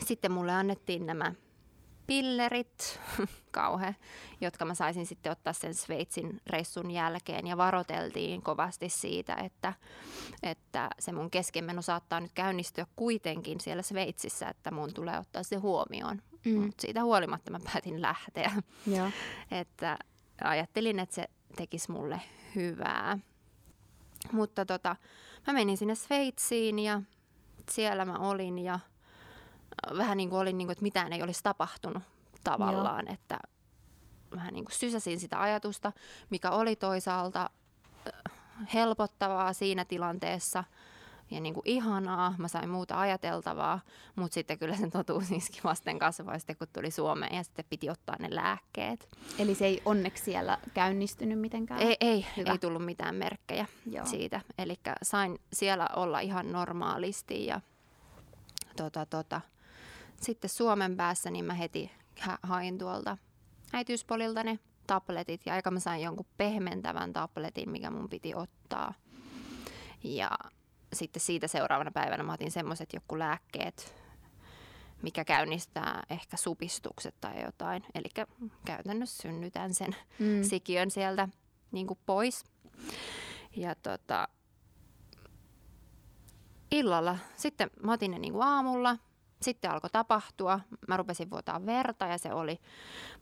sitten mulle annettiin nämä pillerit, kauhe, jotka mä saisin sitten ottaa sen Sveitsin reissun jälkeen. Ja varoteltiin kovasti siitä, että, että se mun keskenmeno saattaa nyt käynnistyä kuitenkin siellä Sveitsissä, että mun tulee ottaa se huomioon. Mm. Mut siitä huolimatta mä päätin lähteä. Joo. että ajattelin, että se tekisi mulle hyvää. Mutta tota, mä menin sinne Sveitsiin ja siellä mä olin ja vähän niin kuin olin, niin kuin, että mitään ei olisi tapahtunut tavallaan, Joo. että vähän niin kuin sysäsin sitä ajatusta, mikä oli toisaalta helpottavaa siinä tilanteessa ja niin kuin ihanaa, mä sain muuta ajateltavaa, mutta sitten kyllä sen totuus iski vasten kasvaa sitten kun tuli Suomeen ja sitten piti ottaa ne lääkkeet. Eli se ei onneksi siellä käynnistynyt mitenkään? Ei, ei, ei tullut mitään merkkejä Joo. siitä. Eli sain siellä olla ihan normaalisti ja tota, tota, sitten Suomen päässä niin mä heti hain tuolta äitiyspolilta ne tabletit ja aika mä sain jonkun pehmentävän tabletin, mikä mun piti ottaa. Ja sitten siitä seuraavana päivänä mä otin semmoiset joku lääkkeet, mikä käynnistää ehkä supistukset tai jotain. Eli käytännössä synnytän sen mm. sikiön sieltä niin kuin pois. Ja tota, illalla sitten mä otin ne niin kuin aamulla – sitten alkoi tapahtua. Mä rupesin vuotaa verta ja se oli,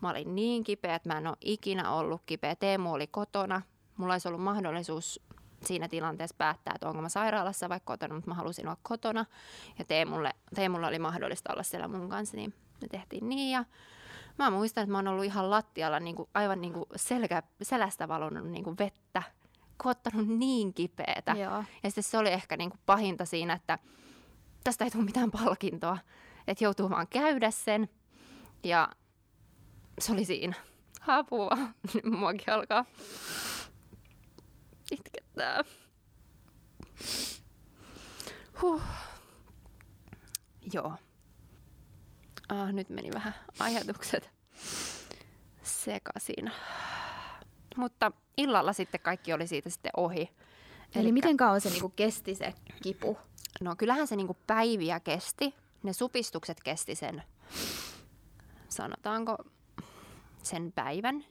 mä olin niin kipeä, että mä en ole ikinä ollut kipeä. Teemu oli kotona. Mulla olisi ollut mahdollisuus siinä tilanteessa päättää, että onko mä sairaalassa vai kotona, mutta mä halusin olla kotona. Ja Teemulle, Teemulle oli mahdollista olla siellä mun kanssa, niin me tehtiin niin. Ja mä muistan, että mä oon ollut ihan lattialla niin kuin, aivan niin kuin selkä, selästä valunut niin kuin vettä, kun niin kipeätä. Joo. Ja sitten se oli ehkä niin kuin pahinta siinä, että tästä ei tule mitään palkintoa. Että joutuu vaan käydä sen. Ja se oli siinä. Apua. Muakin alkaa itkettää. Huh. Joo. Ah, nyt meni vähän ajatukset sekaisin. Mutta illalla sitten kaikki oli siitä sitten ohi. Eli Elikkä... miten kauan se niinku kesti se kipu? No kyllähän se niinku päiviä kesti. Ne supistukset kesti sen, sanotaanko, sen päivän.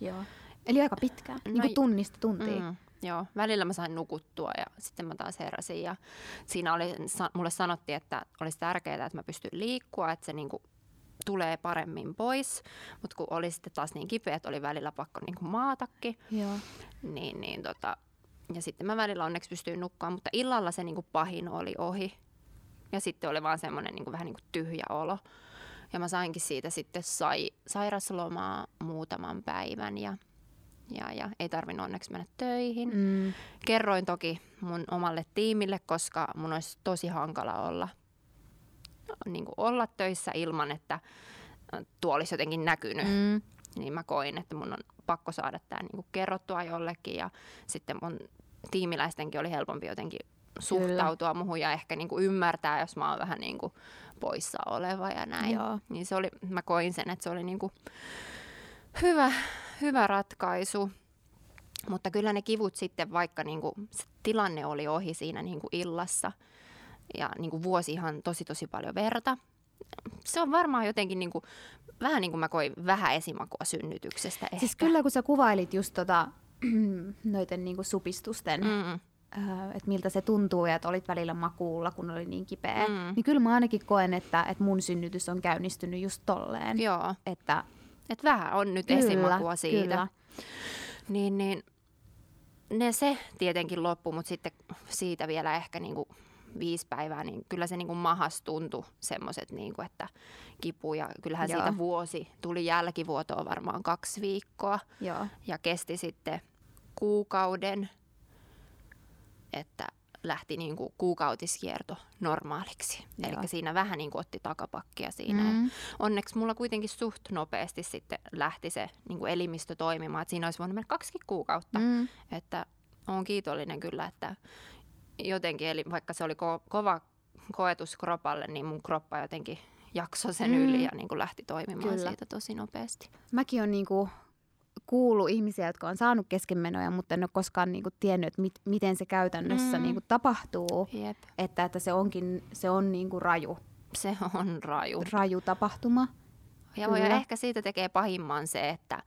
Joo. Eli aika pitkään, no, niin kuin tunnista tuntiin. Mm, joo, välillä mä sain nukuttua ja sitten mä taas heräsin. Ja siinä oli, mulle sanottiin, että olisi tärkeää, että mä pystyn liikkua, että se niinku tulee paremmin pois. Mutta kun oli sitten taas niin kipeä, että oli välillä pakko niinku maatakin, Joo. niin, niin tota, ja sitten mä välillä onneksi pystyin nukkaan, mutta illalla se niin kuin pahin oli ohi. Ja sitten oli vaan semmoinen niin kuin, vähän niin kuin tyhjä olo. Ja mä sainkin siitä sitten sai, sairaslomaa muutaman päivän ja, ja, ja ei tarvinnut onneksi mennä töihin. Mm. Kerroin toki mun omalle tiimille, koska mun olisi tosi hankala olla, niin kuin olla töissä ilman, että tuo olisi jotenkin näkynyt. Mm. Niin mä koin, että mun on pakko saada tämä niinku kerrottua jollekin ja sitten mun tiimiläistenkin oli helpompi jotenkin suhtautua Kyllä. muhun ja ehkä niinku ymmärtää, jos mä oon vähän niinku poissa oleva ja näin. Joo. Niin se oli, mä koin sen, että se oli niinku hyvä, hyvä ratkaisu. Mutta kyllä ne kivut sitten, vaikka niinku se tilanne oli ohi siinä niinku illassa ja niinku vuosi ihan tosi tosi paljon verta, se on varmaan jotenkin niin kuin, vähän niin kuin mä koin vähän esimakua synnytyksestä siis ehkä. Siis kyllä kun sä kuvailit just tota, noiden niin kuin supistusten, mm. äh, että miltä se tuntuu ja että olit välillä makuulla, kun oli niin kipeä, mm. niin kyllä mä ainakin koen, että, että mun synnytys on käynnistynyt just tolleen. Joo. Että, Et vähän on nyt kyllä, esimakua siitä. Kyllä. Niin, niin ne se tietenkin loppu, mutta sitten siitä vielä ehkä niinku viisi päivää, niin kyllä se niin kuin mahas tuntui semmoiset, niin kuin, että kipu ja kyllähän Joo. siitä vuosi tuli jälkivuotoa varmaan kaksi viikkoa Joo. ja kesti sitten kuukauden, että lähti niin kuin kuukautiskierto normaaliksi. Eli siinä vähän niin kuin otti takapakkia siinä. Mm. onneksi mulla kuitenkin suht nopeasti sitten lähti se niin kuin elimistö toimimaan. Että siinä olisi voinut mennä kaksi kuukautta. Mm. Että olen kiitollinen kyllä, että jotenkin, eli vaikka se oli ko- kova koetus kropalle, niin mun kroppa jotenkin jaksoi sen mm. yli ja niin kuin lähti toimimaan Kyllä. siitä tosi nopeasti. Mäkin olen niin kuin kuullut ihmisiä, jotka on saanut keskenmenoja, mutta en ole koskaan niin kuin tiennyt, että mit, miten se käytännössä mm. niin kuin tapahtuu. Jep. Että, että se onkin se on niin kuin raju. Se on raju. Raju tapahtuma. Ja, ja ehkä siitä tekee pahimman se, että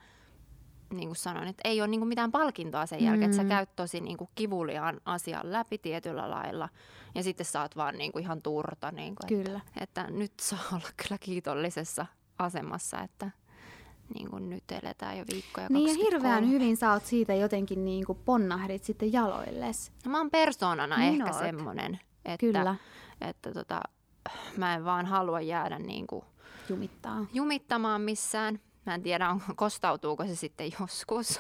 niin kuin sanoin, että ei ole niin kuin mitään palkintoa sen jälkeen, mm. että sä mm. käyt tosi niin kuin kivuliaan asian läpi tietyllä lailla ja sitten saat vaan niin kuin ihan turta. Niin kuin, kyllä. Että, että nyt saa olla kyllä kiitollisessa asemassa, että niin kuin nyt eletään jo viikkoja Niin ja hirveän hyvin sä oot siitä jotenkin niin kuin ponnahdit sitten jaloilles. No, mä oon persoonana niin ehkä semmoinen, että, Kyllä. että tota, mä en vaan halua jäädä niin kuin Jumittaa. jumittamaan missään. Mä en tiedä, on, kostautuuko se sitten joskus.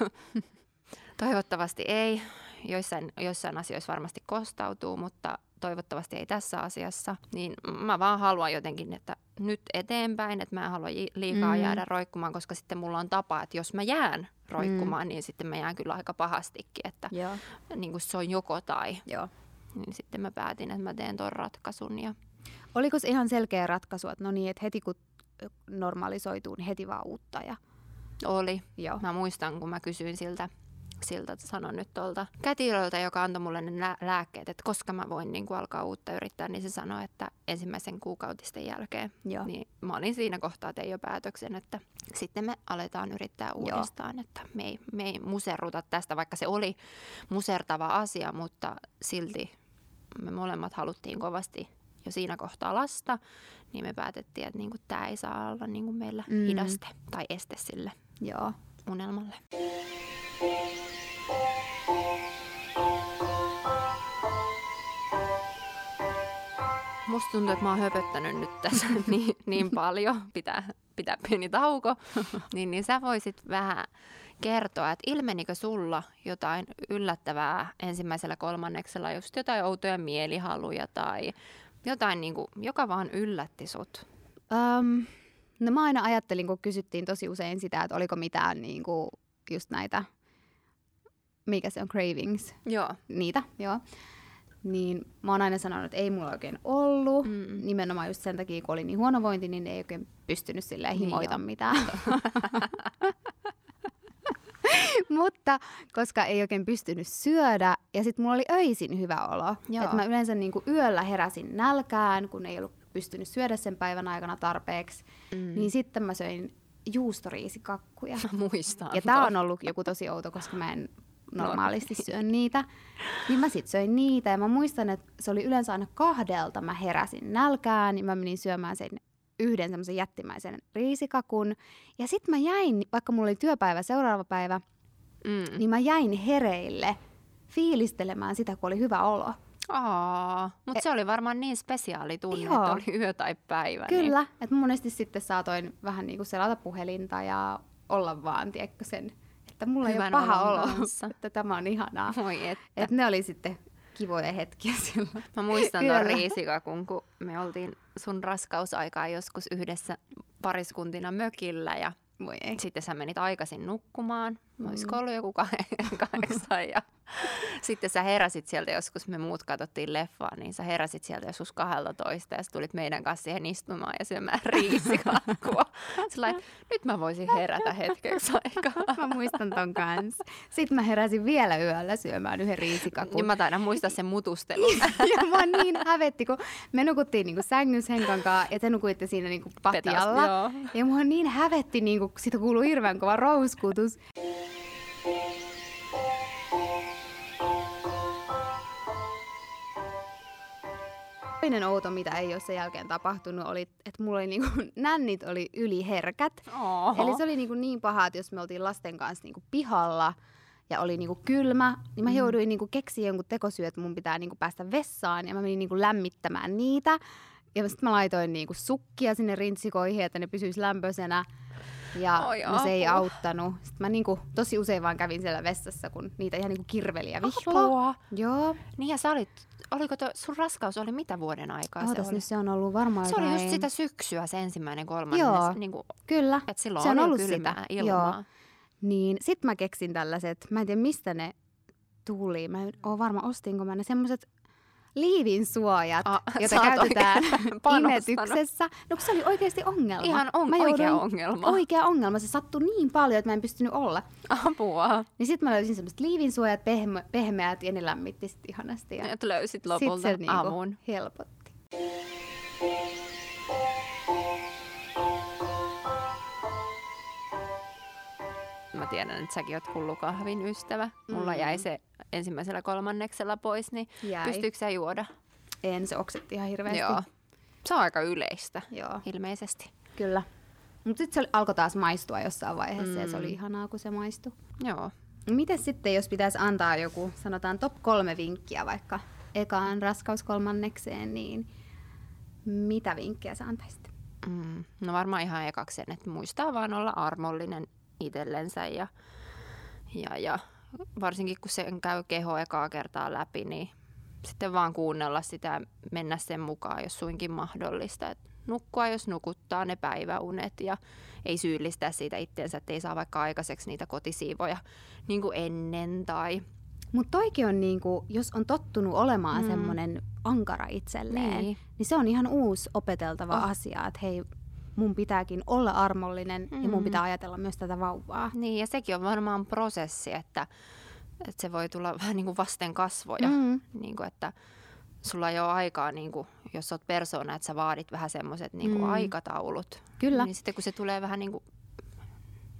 Toivottavasti ei. Joissain, joissain asioissa varmasti kostautuu, mutta toivottavasti ei tässä asiassa. Niin mä vaan haluan jotenkin, että nyt eteenpäin, että mä en halua liikaa mm. jäädä roikkumaan, koska sitten mulla on tapa, että jos mä jään roikkumaan, mm. niin sitten mä jään kyllä aika pahastikin, että Joo. Niin kuin se on joko tai. Joo. Niin sitten mä päätin, että mä teen ton ratkaisun. Ja... Oliko se ihan selkeä ratkaisu, että no niin, että heti kun normalisoituu, niin heti vaan uutta? Ja... Oli. Joo. Mä muistan, kun mä kysyin siltä siltä, sanon nyt tuolta kätilöltä, joka antoi mulle ne lääkkeet, että koska mä voin niin kuin alkaa uutta yrittää, niin se sanoi, että ensimmäisen kuukautisten jälkeen. Joo. Niin mä olin siinä kohtaa tein jo päätöksen, että sitten me aletaan yrittää uudestaan, Joo. että me ei, me ei muserruta tästä, vaikka se oli musertava asia, mutta silti me molemmat haluttiin kovasti jo siinä kohtaa lasta, niin me päätettiin, että niinku tämä ei saa olla niinku meillä mm. hidaste tai este sille Joo. unelmalle. Musta tuntuu, että mä oon höpöttänyt nyt tässä niin, niin paljon, pitää, pitää pieni tauko, niin, niin sä voisit vähän kertoa, että ilmenikö sulla jotain yllättävää ensimmäisellä kolmanneksella, just jotain outoja mielihaluja tai jotain, niin kuin, joka vaan yllätti sut? Um, no mä aina ajattelin, kun kysyttiin tosi usein sitä, että oliko mitään niin kuin, just näitä, mikä se on, cravings. Joo. Niitä, joo. Niin mä oon aina sanonut, että ei mulla oikein ollut. Mm. Nimenomaan just sen takia, kun oli niin huonovointi, niin ei oikein pystynyt silleen niin himoita niin mitään. Mutta koska ei oikein pystynyt syödä ja sitten mulla oli öisin hyvä olo. Että mä yleensä niinku yöllä heräsin nälkään, kun ei ollut pystynyt syödä sen päivän aikana tarpeeksi. Mm. Niin sitten mä söin juustoriisikakkuja. Mä muistan. Ja tää on ollut joku tosi outo, koska mä en normaalisti no. syön niitä. Niin mä sitten söin niitä ja mä muistan, että se oli yleensä aina kahdelta. Mä heräsin nälkään, niin mä menin syömään sen yhden semmoisen jättimäisen riisikakun. Ja sitten mä jäin, vaikka mulla oli työpäivä seuraava päivä, mm. niin mä jäin hereille fiilistelemään sitä, kun oli hyvä olo. Aa, mutta e- se oli varmaan niin spesiaali tunne, Joo. että oli yö tai päivä. Niin- Kyllä, niin. että monesti sitten saatoin vähän niin kuin selata puhelinta ja olla vaan, tiedätkö, sen, että mulla Hyvän ei ole paha olo, että tämä on ihanaa. Moi, että. Et ne oli sitten kivoja hetkiä silloin. Mä muistan tuon riisikakun, kun me oltiin sun raskausaikaa joskus yhdessä pariskuntina mökillä ja Voi ei. sitten sä menit aikaisin nukkumaan. Mm. Olisiko ollut joku kahdeksan ja sitten sä heräsit sieltä joskus, me muut katsottiin leffaa, niin sä heräsit sieltä joskus toista ja sä tulit meidän kanssa siihen istumaan ja syömään riisikakkua. Sellainen, nyt mä voisin herätä hetkeksi aikaa. Mä muistan ton kanssa. Sitten mä heräsin vielä yöllä syömään yhden riisikakun. Ja mä taidan muistaa sen mutustelun. ja mä niin hävetti, kun me nukuttiin niinku sängyssä Henkan kanssa ja te nukuitte siinä niinku patjalla. Petas, ja mua niin hävetti, niinku, sitä kuuluu hirveän kova rouskutus. Toinen outo, mitä ei ole sen jälkeen tapahtunut, oli, että mulla oli niinku, nännit oli yliherkät. Oho. Eli se oli niinku niin paha, että jos me oltiin lasten kanssa niinku pihalla ja oli niinku kylmä, niin mä mm. jouduin niinku keksiä jonkun tekosyy, että mun pitää niinku päästä vessaan ja mä menin niinku lämmittämään niitä. Ja sitten mä laitoin niinku sukkia sinne rintsikoihin, että ne pysyisi lämpöisenä. Ja Oi, no se ei auttanut. Sitten mä niinku tosi usein vaan kävin siellä vessassa, kun niitä ihan niinku kirveli ja vihla. Joo. Niin ja sä olit, oliko to, sun raskaus oli mitä vuoden aikaa Ootas, se oli? se on ollut varmaan Se oli just sitä syksyä se ensimmäinen kolmannes. Joo, niin kuin, kyllä. Että silloin se on ollut sitä. ilmaa. Joo. Niin sit mä keksin tällaiset, mä en tiedä mistä ne tuli. Mä en ole varma, ostinko mä ne semmoiset liivin suojat, ah, joita käytetään imetyksessä. No kun se oli oikeasti ongelma. Ihan on, mä oikea ongelma. Oikea ongelma. Se sattui niin paljon, että mä en pystynyt olla. Apua. Niin sitten mä löysin semmoiset liivinsuojat, pehme, pehmeät ja ne lämmitti sit ihanasti. Ja Et löysit lopulta sit se niinku avun. helpotti. Mä tiedän, että säkin oot hullukahvin ystävä. Mulla mm. jäi se ensimmäisellä kolmanneksella pois, niin jäi. pystyykö sä juoda? En, se oksetti ihan hirveästi. Joo. Se on aika yleistä, Joo. ilmeisesti. Kyllä. Mutta sitten se alkoi taas maistua jossain vaiheessa mm. ja se oli mm. ihanaa, kun se maistui. Joo. Miten sitten, jos pitäisi antaa joku, sanotaan top kolme vinkkiä vaikka ekaan raskauskolmannekseen, niin mitä vinkkejä sä antaisit? Mm, no varmaan ihan ekaksi sen, että muistaa vaan olla armollinen itsellensä ja, ja, ja varsinkin kun sen käy keho ekaa kertaa läpi, niin sitten vaan kuunnella sitä, mennä sen mukaan, jos suinkin mahdollista. Et nukkua, jos nukuttaa ne päiväunet ja ei syyllistää siitä itseensä, että ei saa vaikka aikaiseksi niitä kotisiivoja niin kuin ennen tai mutta toikin on niinku, jos on tottunut olemaan mm. semmoinen ankara itselleen, niin. niin se on ihan uusi opeteltava oh. asia, että hei, mun pitääkin olla armollinen mm. ja mun mm. pitää ajatella myös tätä vauvaa. Niin, ja sekin on varmaan prosessi, että, että se voi tulla vähän niin kuin vasten kasvoja. Mm. Niin kuin, että sulla ei ole aikaa, niin kuin, jos olet persoona, että sä vaadit vähän semmoiset niin mm. aikataulut. Kyllä. Niin sitten kun se tulee vähän niin kuin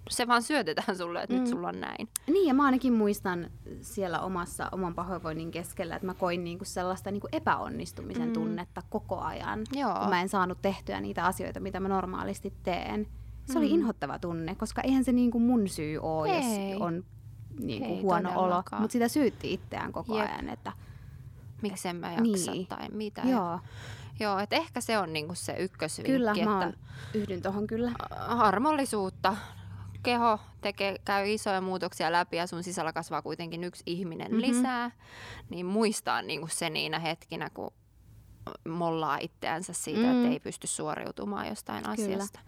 se vaan syötetään sulle, että mm. nyt sulla on näin. Niin, ja mä ainakin muistan siellä omassa oman pahoinvoinnin keskellä, että mä koin niinku sellaista niinku epäonnistumisen mm. tunnetta koko ajan, Joo. kun mä en saanut tehtyä niitä asioita, mitä mä normaalisti teen. Se mm. oli inhottava tunne, koska eihän se niinku mun syy ole, jos on niinku Hei, huono olo. Mutta sitä syytti itseään koko Jep. ajan, että... Miksen mä jaksa niin. tai mitä. Joo. Joo, että ehkä se on niinku se ykkösvinkki. Kyllä, mä että yhdyn tuohon kyllä. Armollisuutta keho tekee, käy isoja muutoksia läpi ja sun sisällä kasvaa kuitenkin yksi ihminen mm-hmm. lisää, niin muistaa niin kuin se niinä hetkinä, kun mollaa itseänsä siitä, mm. että ei pysty suoriutumaan jostain Kyllä. asiasta.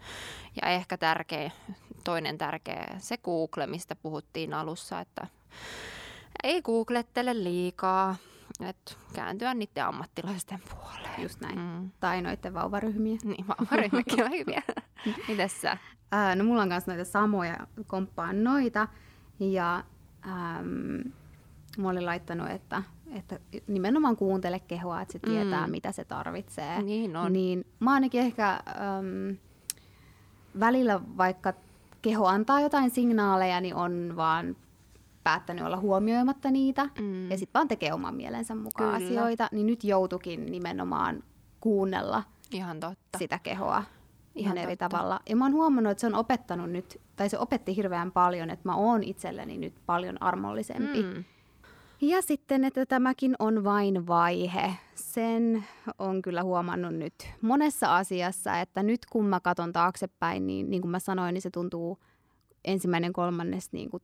Ja ehkä tärkeä, toinen tärkeä, se Google, mistä puhuttiin alussa, että ei googlettele liikaa, että kääntyä niiden ammattilaisten puoleen. Just näin. Mm. Tai noiden vauvaryhmiä. Niin, vauvaryhmäkin on hyviä. Mites sä? Ää, no mulla on myös noita samoja, komppaan noita. Ja äm, mä olin laittanut, että, että nimenomaan kuuntele kehoa, että se tietää, mm. mitä se tarvitsee. Niin on. Niin mä ainakin ehkä äm, välillä, vaikka keho antaa jotain signaaleja, niin on vaan päättänyt olla huomioimatta niitä mm. ja sitten vaan tekee oman mielensä mukaan Kyllä. asioita, niin nyt joutukin nimenomaan kuunnella Ihan totta. sitä kehoa ihan eri totta. tavalla. Ja mä oon huomannut, että se on opettanut nyt, tai se opetti hirveän paljon, että mä oon itselleni nyt paljon armollisempi. Mm. Ja sitten, että tämäkin on vain vaihe. Sen on kyllä huomannut nyt monessa asiassa, että nyt kun mä katson taaksepäin, niin niin kuin mä sanoin, niin se tuntuu ensimmäinen kolmannes niin kuin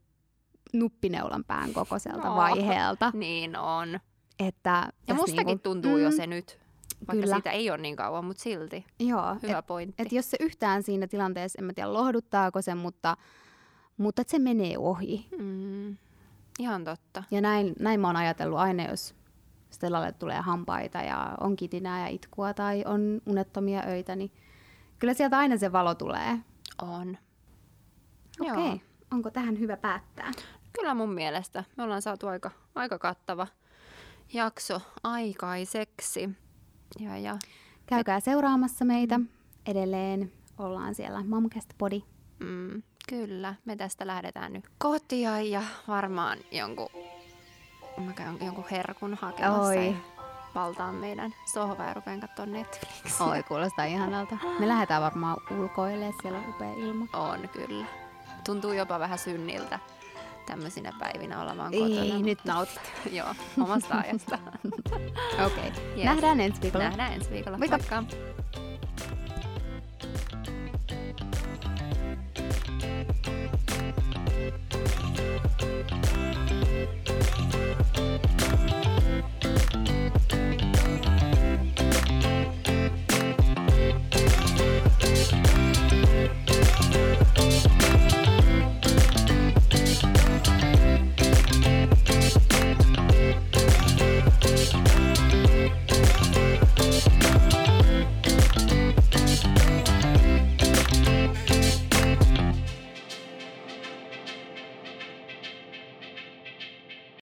nuppineulan pään kokoiselta no, vaiheelta. Niin on. Että ja mustakin niinku, tuntuu mm, jo se nyt. Vaikka Kyllä. siitä ei ole niin kauan, mutta silti. Joo. Hyvä et, pointti. Et jos se yhtään siinä tilanteessa, en mä tiedä lohduttaako se, mutta, mutta se menee ohi. Mm. Ihan totta. Ja näin, näin mä oon ajatellut aina, jos Stellalle tulee hampaita ja on kitinää ja itkua tai on unettomia öitä, niin kyllä sieltä aina se valo tulee. On. Okei. Okay. Onko tähän hyvä päättää? Kyllä mun mielestä. Me ollaan saatu aika, aika kattava jakso aikaiseksi. Ja, ja. Käykää seuraamassa meitä. Edelleen ollaan siellä Momcast Body. Mm, kyllä, me tästä lähdetään nyt kotia ja varmaan jonkun, mä käyn jonkun herkun hakemassa. Oi. valtaan meidän sohva ja rupean katsomaan Netflixiä. Oi, kuulostaa ihanalta. Me lähdetään varmaan ulkoille, siellä on upea ilma. On kyllä. Tuntuu jopa vähän synniltä tämmöisinä päivinä olemaan kotona. Ei, nyt nautit. Joo, omasta ajasta. Okei. Okay. Yes. Nähdään ensi viikolla. Nähdään ensi viikolla. Moikka. Moikka.